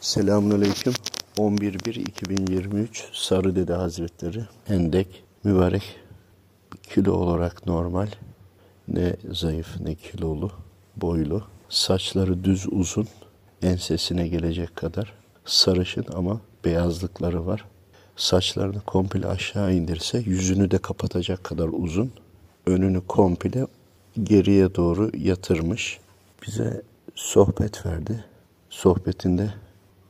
Selamünaleyküm. 11.1.2023 Sarı Dede Hazretleri Hendek mübarek kilo olarak normal ne zayıf ne kilolu boylu saçları düz uzun ensesine gelecek kadar sarışın ama beyazlıkları var. Saçlarını komple aşağı indirse yüzünü de kapatacak kadar uzun. Önünü komple geriye doğru yatırmış. Bize sohbet verdi. Sohbetinde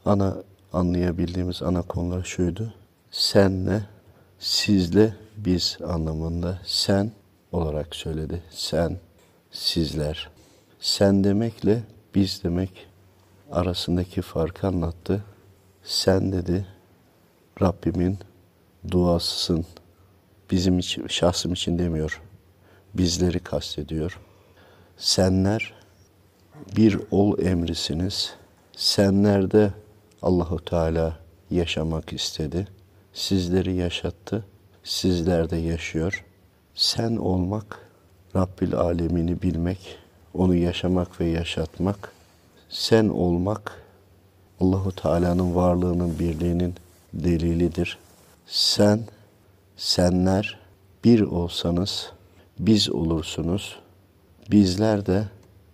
ana anlayabildiğimiz ana konular şuydu. Senle, sizle, biz anlamında sen olarak söyledi. Sen, sizler. Sen demekle biz demek arasındaki farkı anlattı. Sen dedi Rabbimin duasısın. Bizim için, şahsım için demiyor. Bizleri kastediyor. Senler bir ol emrisiniz. Senlerde Allahu Teala yaşamak istedi. Sizleri yaşattı. Sizler de yaşıyor. Sen olmak, Rabbil alemini bilmek, onu yaşamak ve yaşatmak. Sen olmak Allahu Teala'nın varlığının birliğinin delilidir. Sen, senler bir olsanız biz olursunuz. Bizler de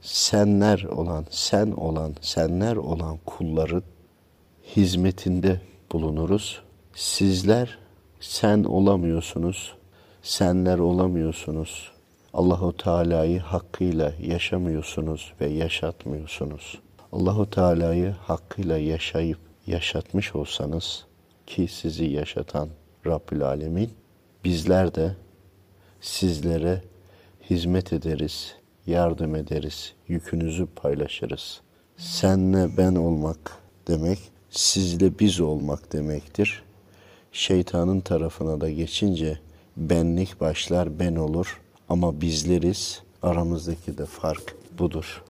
senler olan, sen olan, senler olan kulların hizmetinde bulunuruz. Sizler sen olamıyorsunuz, senler olamıyorsunuz. Allahu Teala'yı hakkıyla yaşamıyorsunuz ve yaşatmıyorsunuz. Allahu Teala'yı hakkıyla yaşayıp yaşatmış olsanız ki sizi yaşatan Rabbül Alemin bizler de sizlere hizmet ederiz, yardım ederiz, yükünüzü paylaşırız. Senle ben olmak demek, sizle biz olmak demektir. Şeytanın tarafına da geçince benlik başlar ben olur ama bizleriz aramızdaki de fark budur.